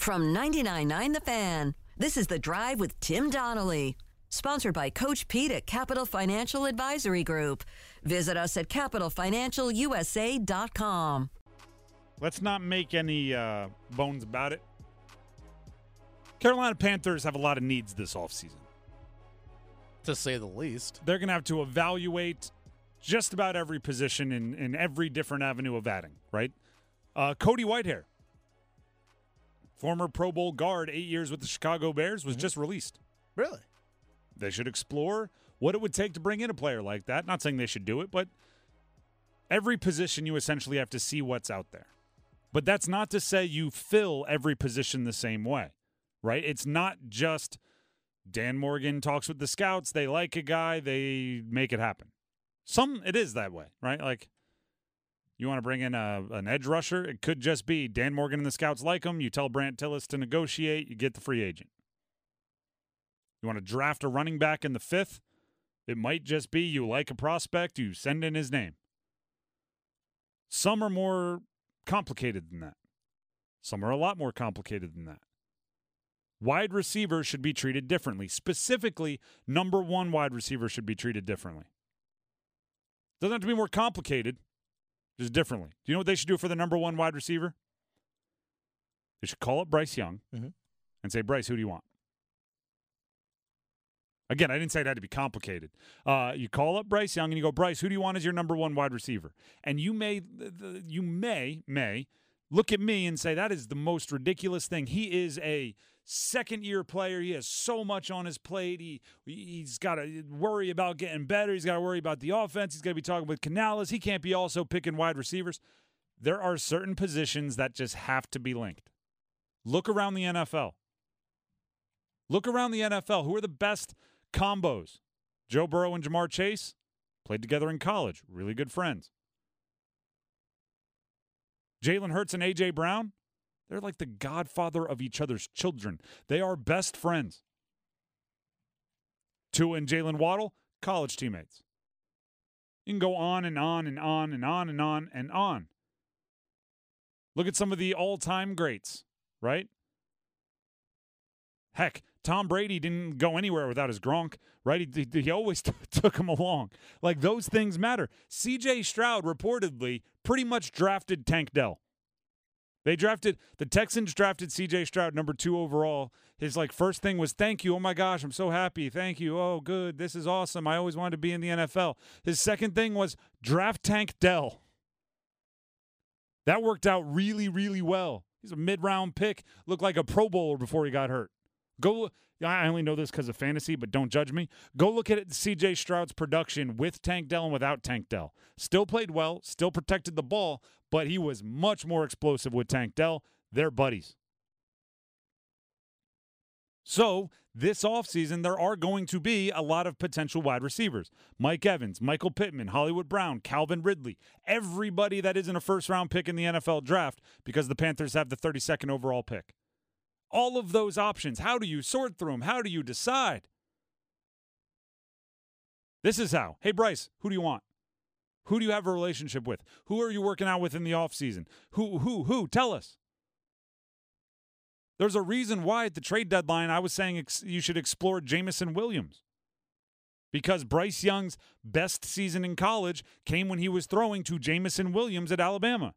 From 99.9 The Fan, this is The Drive with Tim Donnelly. Sponsored by Coach Pete at Capital Financial Advisory Group. Visit us at capitalfinancialusa.com. Let's not make any uh, bones about it. Carolina Panthers have a lot of needs this offseason. To say the least. They're going to have to evaluate just about every position in, in every different avenue of adding, right? Uh, Cody Whitehair, former Pro Bowl guard, eight years with the Chicago Bears, was mm-hmm. just released. Really? They should explore what it would take to bring in a player like that. Not saying they should do it, but every position you essentially have to see what's out there. But that's not to say you fill every position the same way, right? It's not just Dan Morgan talks with the scouts, they like a guy, they make it happen. Some it is that way, right? Like you want to bring in a, an edge rusher, it could just be Dan Morgan and the scouts like him. You tell Brandt Tilis to negotiate, you get the free agent. You want to draft a running back in the fifth, it might just be you like a prospect, you send in his name. Some are more complicated than that. Some are a lot more complicated than that. Wide receivers should be treated differently. Specifically, number one wide receiver should be treated differently. Doesn't have to be more complicated, just differently. Do you know what they should do for the number one wide receiver? They should call up Bryce Young mm-hmm. and say, Bryce, who do you want? Again, I didn't say it had to be complicated. Uh, you call up Bryce Young and you go, Bryce, who do you want as your number one wide receiver? And you may, you may, may look at me and say that is the most ridiculous thing. He is a second year player. He has so much on his plate. He he's got to worry about getting better. He's got to worry about the offense. He's got to be talking with Canales. He can't be also picking wide receivers. There are certain positions that just have to be linked. Look around the NFL. Look around the NFL. Who are the best Combos. Joe Burrow and Ja'Marr Chase played together in college, really good friends. Jalen Hurts and A.J. Brown, they're like the godfather of each other's children. They are best friends. Tua and Jaylen Waddle, college teammates. You can go on and on and on and on and on and on. Look at some of the all time greats, right? Heck, Tom Brady didn't go anywhere without his Gronk, right? He, he always t- took him along. Like those things matter. CJ Stroud reportedly pretty much drafted Tank Dell. They drafted the Texans drafted CJ Stroud number 2 overall. His like first thing was thank you. Oh my gosh, I'm so happy. Thank you. Oh good. This is awesome. I always wanted to be in the NFL. His second thing was draft Tank Dell. That worked out really really well. He's a mid-round pick, looked like a Pro Bowler before he got hurt. Go. I only know this because of fantasy, but don't judge me. Go look at it, C.J. Stroud's production with Tank Dell and without Tank Dell. Still played well, still protected the ball, but he was much more explosive with Tank Dell. They're buddies. So, this offseason, there are going to be a lot of potential wide receivers. Mike Evans, Michael Pittman, Hollywood Brown, Calvin Ridley, everybody that isn't a first round pick in the NFL draft because the Panthers have the 32nd overall pick all of those options. How do you sort through them? How do you decide? This is how. Hey, Bryce, who do you want? Who do you have a relationship with? Who are you working out with in the offseason? Who, who, who? Tell us. There's a reason why at the trade deadline I was saying ex- you should explore Jameson Williams. Because Bryce Young's best season in college came when he was throwing to Jameson Williams at Alabama.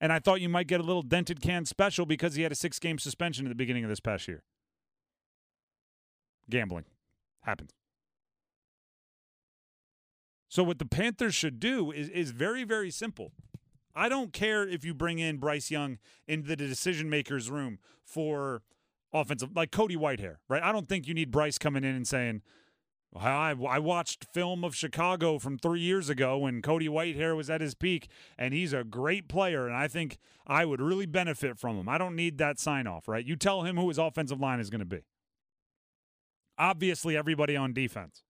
And I thought you might get a little dented can special because he had a six game suspension at the beginning of this past year. Gambling happens. So what the Panthers should do is is very very simple. I don't care if you bring in Bryce Young into the decision makers room for offensive like Cody Whitehair, right? I don't think you need Bryce coming in and saying, I, I watched film of Chicago from three years ago when Cody Whitehair was at his peak, and he's a great player, and I think I would really benefit from him. I don't need that sign off, right? You tell him who his offensive line is going to be. Obviously, everybody on defense.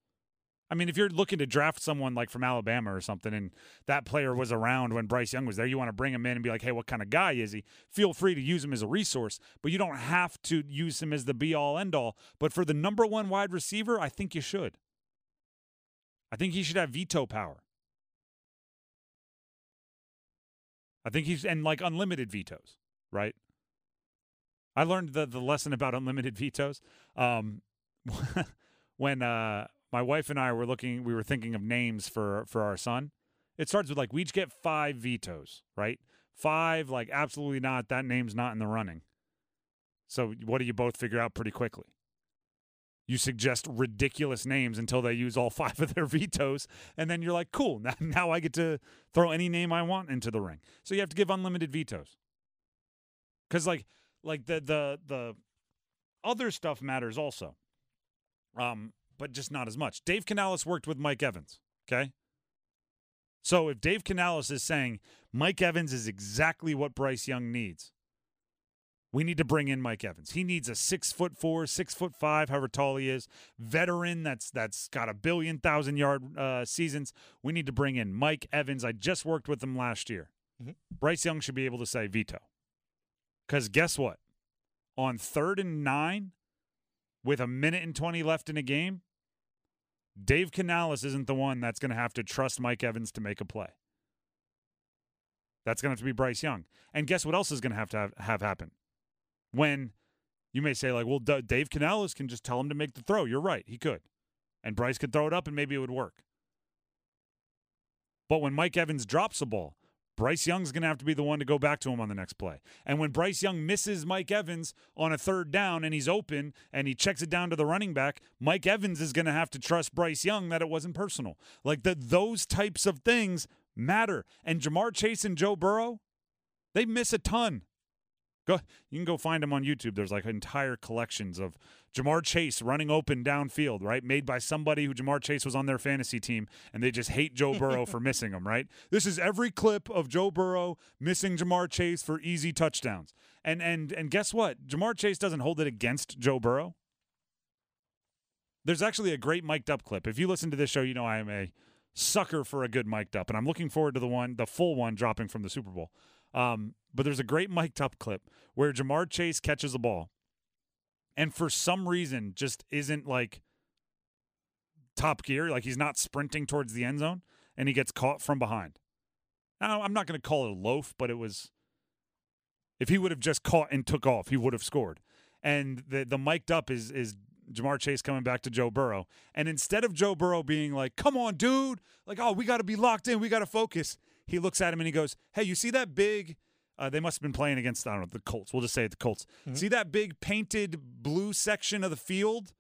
I mean, if you're looking to draft someone like from Alabama or something, and that player was around when Bryce Young was there, you want to bring him in and be like, hey, what kind of guy is he? Feel free to use him as a resource, but you don't have to use him as the be all end all. But for the number one wide receiver, I think you should. I think he should have veto power. I think he's, and like unlimited vetoes, right? I learned the the lesson about unlimited vetoes. Um, when uh, my wife and I were looking, we were thinking of names for for our son. It starts with like we each get five vetoes, right? Five, like absolutely not. That name's not in the running. So what do you both figure out pretty quickly? You suggest ridiculous names until they use all five of their vetoes, and then you're like, cool. Now, now I get to throw any name I want into the ring. So you have to give unlimited vetoes. Because like like the the the other stuff matters also. Um, but just not as much. Dave Canales worked with Mike Evans. Okay. So if Dave Canales is saying Mike Evans is exactly what Bryce Young needs, we need to bring in Mike Evans. He needs a six foot four, six foot five, however tall he is, veteran that's that's got a billion thousand yard uh, seasons. We need to bring in Mike Evans. I just worked with him last year. Mm-hmm. Bryce Young should be able to say veto. Because guess what? On third and nine, with a minute and 20 left in a game, Dave Canales isn't the one that's going to have to trust Mike Evans to make a play. That's going to have to be Bryce Young. And guess what else is going to have to have, have happen? When you may say, like, well, D- Dave Canales can just tell him to make the throw. You're right. He could. And Bryce could throw it up and maybe it would work. But when Mike Evans drops the ball, Bryce Young's going to have to be the one to go back to him on the next play. And when Bryce Young misses Mike Evans on a third down and he's open and he checks it down to the running back, Mike Evans is going to have to trust Bryce Young that it wasn't personal. Like that those types of things matter. And Ja'Marr Chase and Joe Burrow, they miss a ton. Go, you can go find them on YouTube. There's like entire collections of Ja'Marr Chase running open downfield, right? Made by somebody who Ja'Marr Chase was on their fantasy team, and they just hate Joe Burrow for missing him, right? This is every clip of Joe Burrow missing Ja'Marr Chase for easy touchdowns. And and and guess what? Ja'Marr Chase doesn't hold it against Joe Burrow. There's actually a great mic'd up clip. If you listen to this show, you know I am a sucker for a good mic'd up, and I'm looking forward to the one, the full one dropping from the Super Bowl. Um, but there's a great mic'd up clip where Ja'Marr Chase catches the ball and for some reason just isn't like top gear. Like he's not sprinting towards the end zone and he gets caught from behind. Now, I'm not going to call it a loaf, but it was. If he would have just caught and took off, he would have scored. And the the mic'd up is is Ja'Marr Chase coming back to Joe Burrow. And instead of Joe Burrow being like, come on, dude, like, oh, we got to be locked in, we got to focus, he looks at him and he goes, hey, you see that big. Uh, they must have been playing against, I don't know, the Colts. We'll just say it, the Colts. Mhm. See that big painted blue section of the field?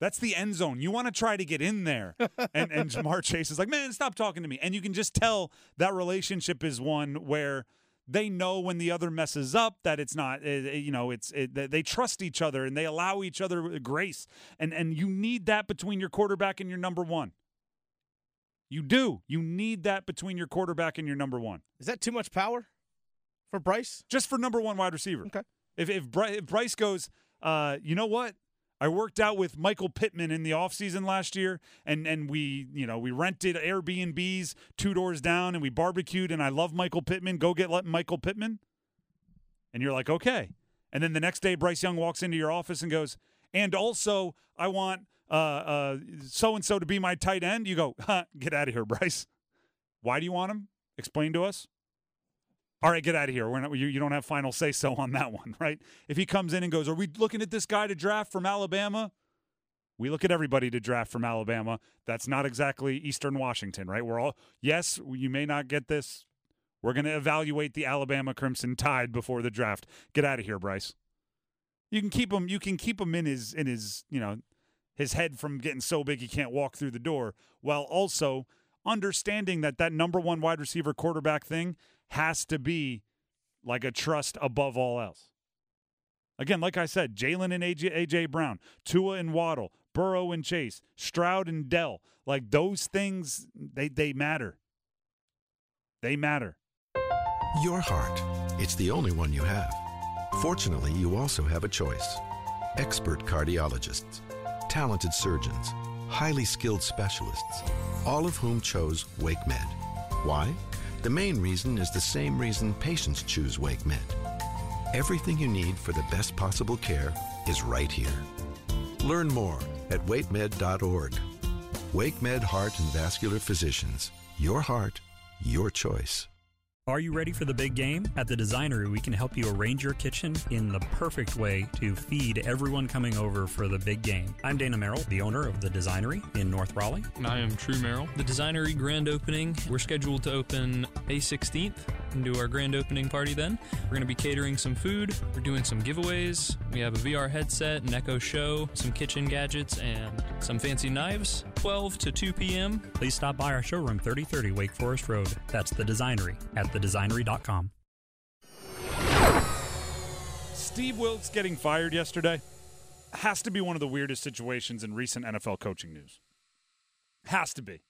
That's the end zone. You want to try to get in there. And, and Ja'Marr Chase is like, man, stop talking to me. And you can just tell that relationship is one where they know when the other messes up that it's not, uh, you know, it's it, they trust each other and they allow each other grace. And and you need that between your quarterback and your number one. You do. You need that between your quarterback and your number one. Is that too much power for Bryce? Just for number one wide receiver. Okay. If if, Bry- if Bryce goes, uh, you know what? I worked out with Michael Pittman in the offseason last year and and we, you know, we rented Airbnbs two doors down and we barbecued and I love Michael Pittman. Go get let Michael Pittman. And you're like, "Okay." And then the next day Bryce Young walks into your office and goes, "And also, I want uh uh so and so to be my tight end." You go, huh, "Get out of here, Bryce." Why do you want him? Explain to us. All right, get out of here. We're not, you, you don't have final say so on that one, right? If he comes in and goes, Are we looking at this guy to draft from Alabama? We look at everybody to draft from Alabama. That's not exactly Eastern Washington, right? We're all, yes, you may not get this. We're going to evaluate the Alabama Crimson Tide before the draft. Get out of here, Bryce. You can keep him. You can keep him in his in his you know his head from getting so big he can't walk through the door, while also understanding that that number one wide receiver quarterback thing has to be like a trust above all else. Again, like I said, Jalen and AJ, AJ Brown, Tua and Waddle, Burrow and Chase, Stroud and Dell, like those things, they, they matter. They matter. Your heart. It's the only one you have. Fortunately, you also have a choice. Expert cardiologists, talented surgeons, highly skilled specialists, all of whom chose WakeMed. Why? The main reason is the same reason patients choose WakeMed. Everything you need for the best possible care is right here. Learn more at wakemed.org. WakeMed Heart and Vascular Physicians. Your heart, your choice. Are you ready for the big game? At the Designery, we can help you arrange your kitchen in the perfect way to feed everyone coming over for the big game. I'm Dana Merrill, the owner of the Designery in North Raleigh. And I am True Merrill. The Designery grand opening, we're scheduled to open May 16th and do our grand opening party then. We're going to be catering some food, we're doing some giveaways. We have a VR headset, an Echo Show, some kitchen gadgets, and some fancy knives. 12 to 2 p.m. Please stop by our showroom 3030 Wake Forest Road. That's the Designery at thedesignery.com. Steve Wilks getting fired yesterday has to be one of the weirdest situations in recent NFL coaching news. Has to be.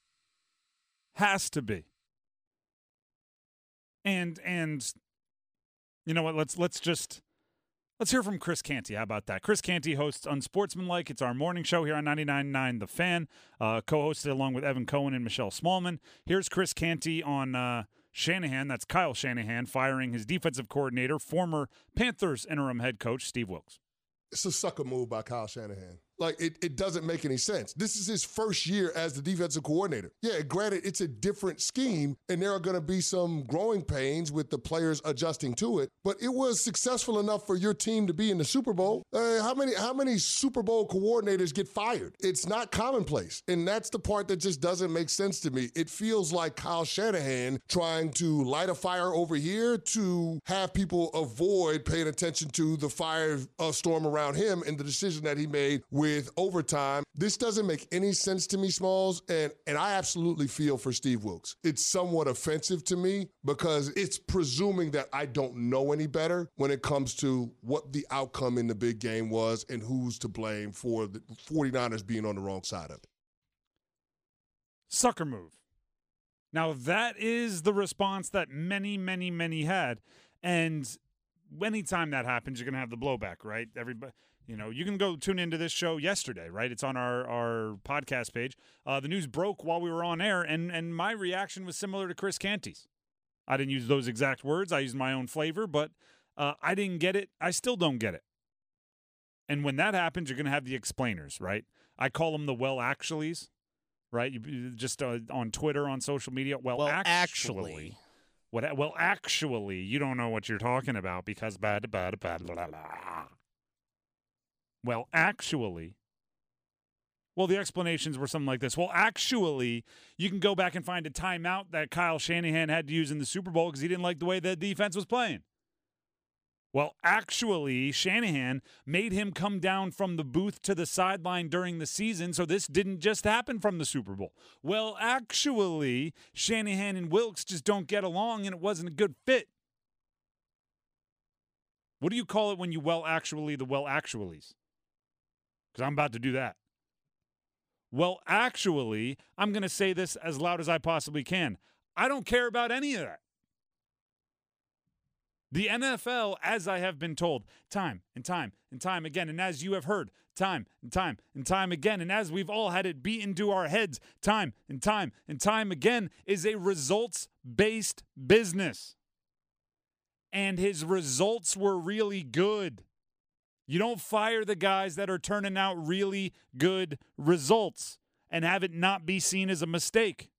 Has to be. And and you know what? Let's let's just let's hear from Chris Canty. How about that? Chris Canty hosts Unsportsmanlike. It's our morning show here on 99.9 The Fan, uh, co-hosted along with Evan Cohen and Michelle Smallwood. Here's Chris Canty on uh, Shanahan. That's Kyle Shanahan firing his defensive coordinator, former Panthers interim head coach Steve Wilks. It's a sucker move by Kyle Shanahan. Like it, it doesn't make any sense. This is his first year as the defensive coordinator. Yeah, granted, it's a different scheme, and there are going to be some growing pains with the players adjusting to it. But it was successful enough for your team to be in the Super Bowl. Uh, how many how many Super Bowl coordinators get fired? It's not commonplace, and that's the part that just doesn't make sense to me. It feels like Kyle Shanahan trying to light a fire over here to have people avoid paying attention to the fire uh, storm around him and the decision that he made with with overtime. This doesn't make any sense to me, Smalls, and and I absolutely feel for Steve Wilks. It's somewhat offensive to me because it's presuming that I don't know any better when it comes to what the outcome in the big game was and who's to blame for the 49ers being on the wrong side of it. Sucker move. Now that is the response that many, many, many had. And anytime that happens, you're going to have the blowback, right? Everybody, you know, you can go tune into this show yesterday, right? It's on our our podcast page. Uh, the news broke while we were on air, and and my reaction was similar to Chris Canty's. I didn't use those exact words. I used my own flavor, but uh, I didn't get it. I still don't get it. And when that happens, you're going to have the explainers, right? I call them the well actuallys, right? You, just uh, on Twitter, on social media. Well, Well, actually, actually. What? Well, actually, you don't know what you're talking about because bad, bad, bad, blah, blah. Well, actually, well, the explanations were something like this. Well, actually, you can go back and find a timeout that Kyle Shanahan had to use in the Super Bowl because he didn't like the way the defense was playing. Well, actually, Shanahan made him come down from the booth to the sideline during the season, so this didn't just happen from the Super Bowl. Well, actually, Shanahan and Wilks just don't get along and it wasn't a good fit. What do you call it when you well actually the well actuallys? Because I'm about to do that. Well, actually, I'm going to say this as loud as I possibly can. I don't care about any of that. The NFL, as I have been told, time and time and time again, and as you have heard, time and time and time again, and as we've all had it beat into our heads, time and time and time again, is a results based business. And his results were really good. You don't fire the guys that are turning out really good results and have it not be seen as a mistake.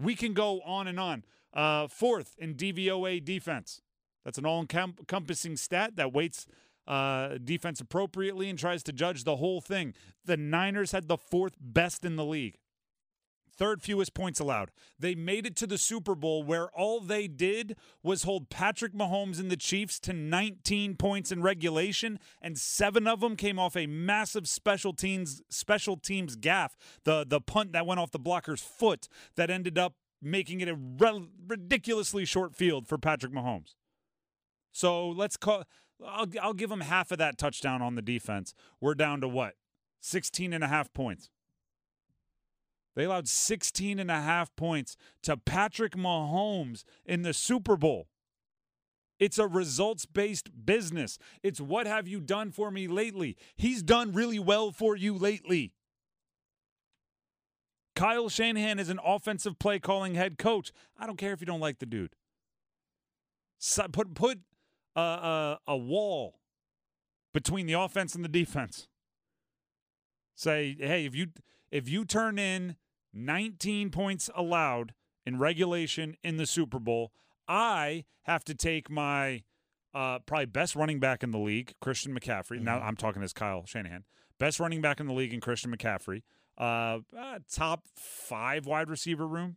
We can go on and on. Uh, fourth in DVOA defense. That's an all encompassing stat that weights uh, defense appropriately and tries to judge the whole thing. The Niners had the fourth best in the league. Third fewest points allowed. They made it to the Super Bowl where all they did was hold Patrick Mahomes and the Chiefs to 19 points in regulation, and seven of them came off a massive special teams special teams gaff. The the punt that went off the blocker's foot that ended up making it a rel- ridiculously short field for Patrick Mahomes. So let's call. I'll I'll give him half of that touchdown on the defense. We're down to what? 16 and a half points. They allowed 16 and a half points to Patrick Mahomes in the Super Bowl. It's a results based business. It's what have you done for me lately? He's done really well for you lately. Kyle Shanahan is an offensive play calling head coach. I don't care if you don't like the dude. So put put a, a, a wall between the offense and the defense. Say, hey, if you if you turn in 19 points allowed in regulation in the Super Bowl. I have to take my uh, probably best running back in the league, Christian McCaffrey. Now I'm talking as Kyle Shanahan, best running back in the league in Christian McCaffrey. Uh, uh, top five wide receiver room,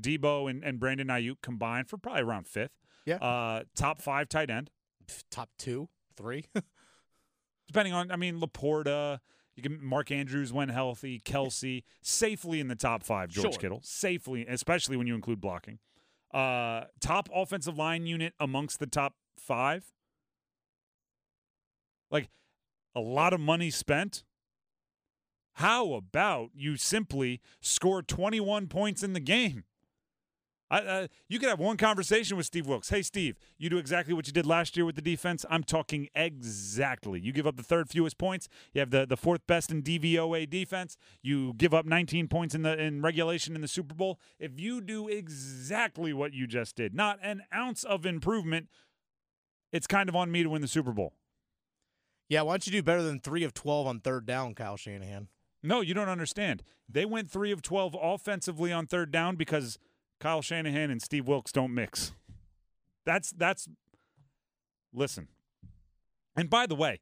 Deebo and, and Brandon Aiyuk combined for probably around fifth. Yeah. Uh, top five tight end, Top two, three. depending on. I mean, LaPorta. You can Mark Andrews when healthy, Kelce safely in the top five. George Sure. Kittle safely, especially when you include blocking. Uh, top offensive line unit amongst the top five. Like a lot of money spent. How about you simply score 21 points in the game? I, uh, you could have one conversation with Steve Wilks. Hey, Steve, you do exactly what you did last year with the defense. I'm talking exactly. You give up the third fewest points. You have the, the fourth best in DVOA defense. You give up 19 points in the in regulation in the Super Bowl. If you do exactly what you just did, not an ounce of improvement, it's kind of on me to win the Super Bowl. yeah, why don't you do better than three of twelve on third down, Kyle Shanahan? No, you don't understand. They went three of 12 offensively on third down because Kyle Shanahan and Steve Wilks don't mix. That's, that's, listen. And by the way,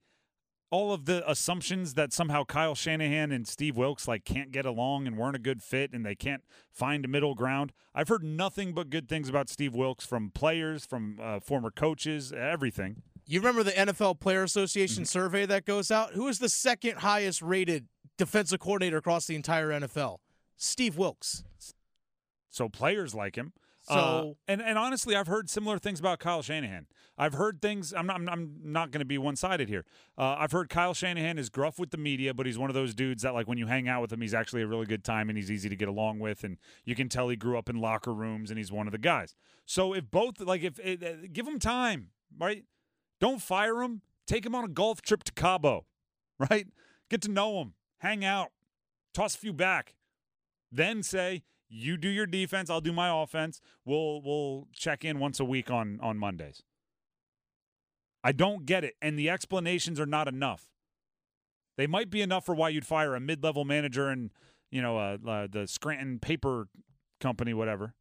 all of the assumptions that somehow Kyle Shanahan and Steve Wilks like can't get along and weren't a good fit and they can't find a middle ground. I've heard nothing but good things about Steve Wilks from players, from uh, former coaches, everything. You remember the NFL Player Mm-hmm. Association survey that goes out? Who is the second highest rated defensive coordinator across the entire NFL? Steve Wilks. So players like him. Uh, So- and and honestly, I've heard similar things about Kyle Shanahan. I've heard things. I'm not. I'm, I'm not going to be one sided here. Uh, I've heard Kyle Shanahan is gruff with the media, but he's one of those dudes that like when you hang out with him, he's actually a really good time and he's easy to get along with, and you can tell he grew up in locker rooms and he's one of the guys. So if both like if uh, give him time, right? Don't fire him. Take him on a golf trip to Cabo, right? Get to know him, hang out, toss a few back, then say you do your defense, I'll do my offense. We'll we'll check in once a week on on Mondays. I don't get it, and the explanations are not enough. They might be enough for why you'd fire a mid-level manager and you know uh, uh, the Scranton Paper Company, whatever.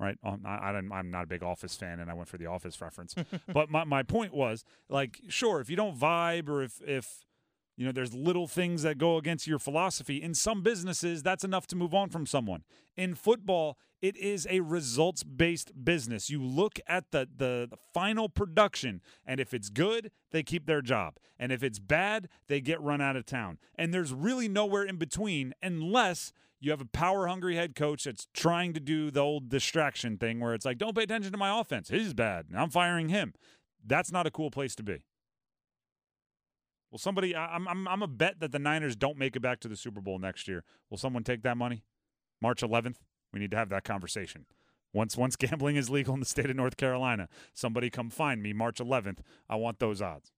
Right? Um, I, I I'm not a big Office fan, and I went for the Office reference. but my my point was like, sure, if you don't vibe or if if you know, there's little things that go against your philosophy. In some businesses, that's enough to move on from someone. In football, it is a results based business. You look at the, the, the final production, and if it's good, they keep their job. And if it's bad, they get run out of town. And there's really nowhere in between unless you have a power hungry head coach that's trying to do the old distraction thing where it's like, don't pay attention to my offense. He's bad. I'm firing him. That's not a cool place to be. Will somebody? I'm I'm I'm a bet that the Niners don't make it back to the Super Bowl next year. Will someone take that money? March 11th. We need to have that conversation. Once once gambling is legal in the state of North Carolina, somebody come find me March 11th. I want those odds.